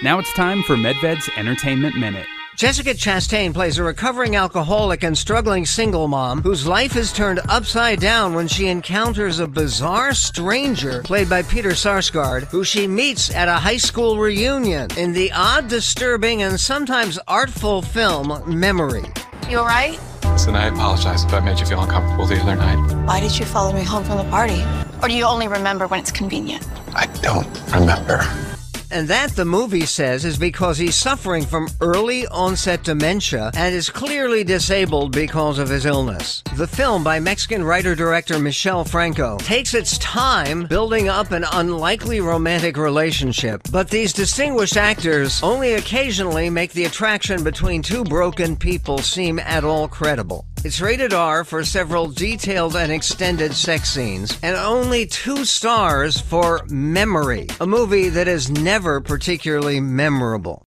Now it's time for Medved's Entertainment Minute. Jessica Chastain plays a recovering alcoholic and struggling single mom whose life is turned upside down when she encounters a bizarre stranger played by Peter Sarsgaard, who she meets at a high school reunion in the odd, disturbing, and sometimes artful film Memory. You alright? Listen, I apologize if I made you feel uncomfortable the other night. Why did you follow me home from the party? Or do you only remember when it's convenient? I don't remember. And that, the movie says, is because he's suffering from early onset dementia and is clearly disabled because of his illness. The film by Mexican writer director Michel Franco takes its time building up an unlikely romantic relationship, but these distinguished actors only occasionally make the attraction between two broken people seem at all credible. It's rated R for several detailed and extended sex scenes, and only two stars for Memory, a movie that is never particularly memorable.